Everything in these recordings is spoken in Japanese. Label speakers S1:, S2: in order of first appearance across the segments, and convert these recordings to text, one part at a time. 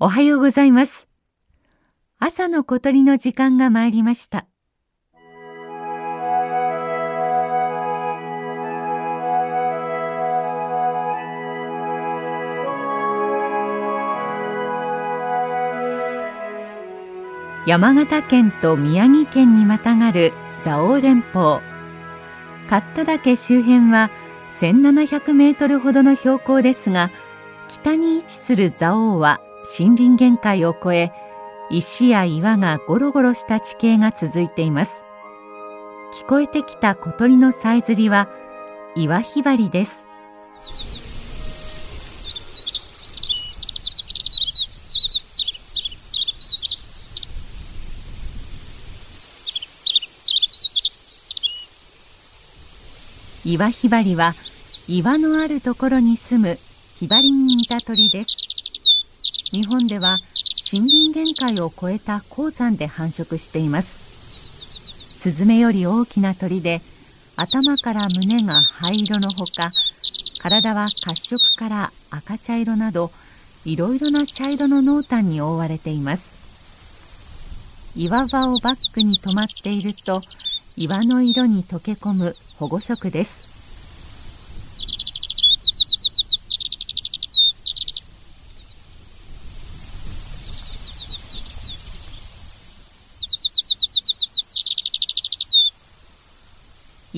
S1: おはようございます。朝の小鳥の時間が参りました。山形県と宮城県にまたがる蔵王連峰。勝田岳周辺は1700メートルほどの標高ですが、北に位置する蔵王は森林限界を越え、石や岩がゴロゴロした地形が続いています。聞こえてきた小鳥のさえずりは岩ひばりです。岩ひばりは岩のあるところに住むひばりに似た鳥です日本では森林限界を超えた高山で繁殖しています。スズメより大きな鳥で頭から胸が灰色のほか体は褐色から赤茶色などいろいろな茶色の濃淡に覆われています。岩場をバックに止まっていると岩の色に溶け込む保護色です。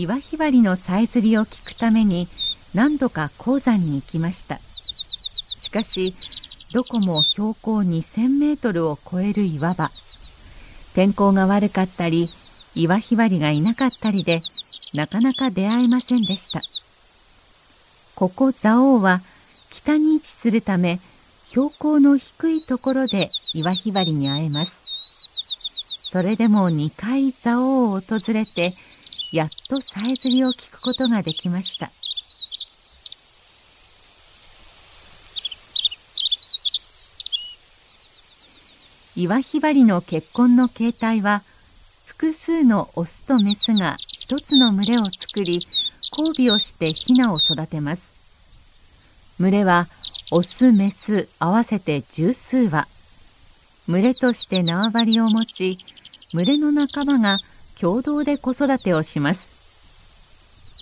S1: 岩ひばりのさえずりを聞くために何度か鉱山に行きました。しかしどこも標高2000メートルを超える岩場。天候が悪かったり岩ひばりがいなかったりでなかなか出会えませんでした。ここ蔵王は北に位置するため標高の低いところで岩ひばりに会えます。それでも2回蔵王を訪れてやっとさえずりを聞くことができました。岩ひばりの結婚の形態は複数のオスとメスが一つの群れを作り交尾をしてヒナを育てます。群れはオスメス合わせて十数羽。群れとして縄張りを持ち群れの仲間が共同で子育てをします。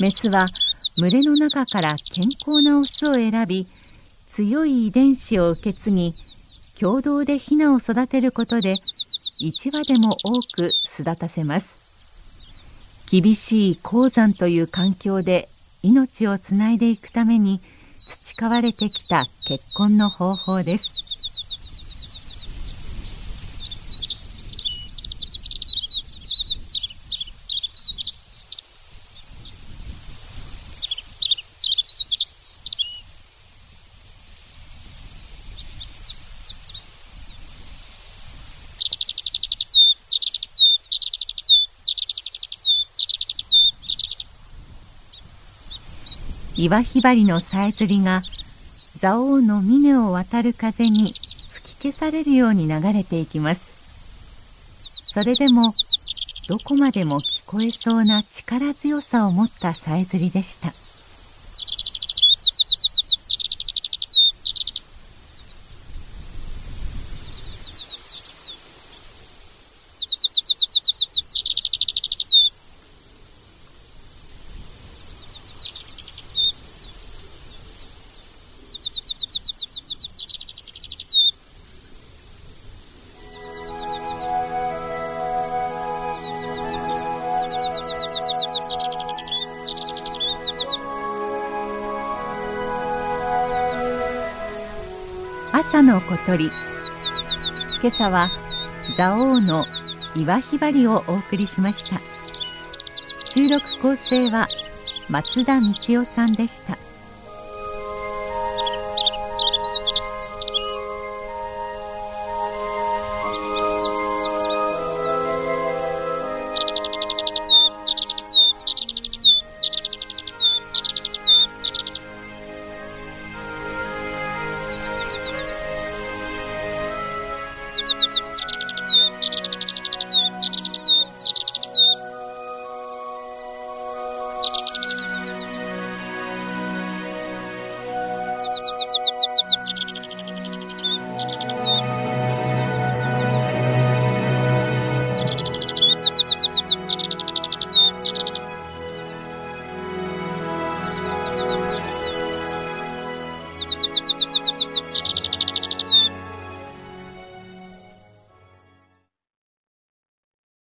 S1: メスは群れの中から健康なオスを選び強い遺伝子を受け継ぎ共同でヒナを育てることで1羽でも多く巣立たせます。厳しい鉱山という環境で命をつないでいくために培われてきた結婚の方法です。岩ひばりのさえずりが蔵王の峰を渡る風に吹き消されるように流れていきます。それでもどこまでも聞こえそうな力強さを持ったさえずりでした。朝の小鳥。今朝は蔵王の岩ひばりをお送りしました。収録構成は松田道夫さんでした。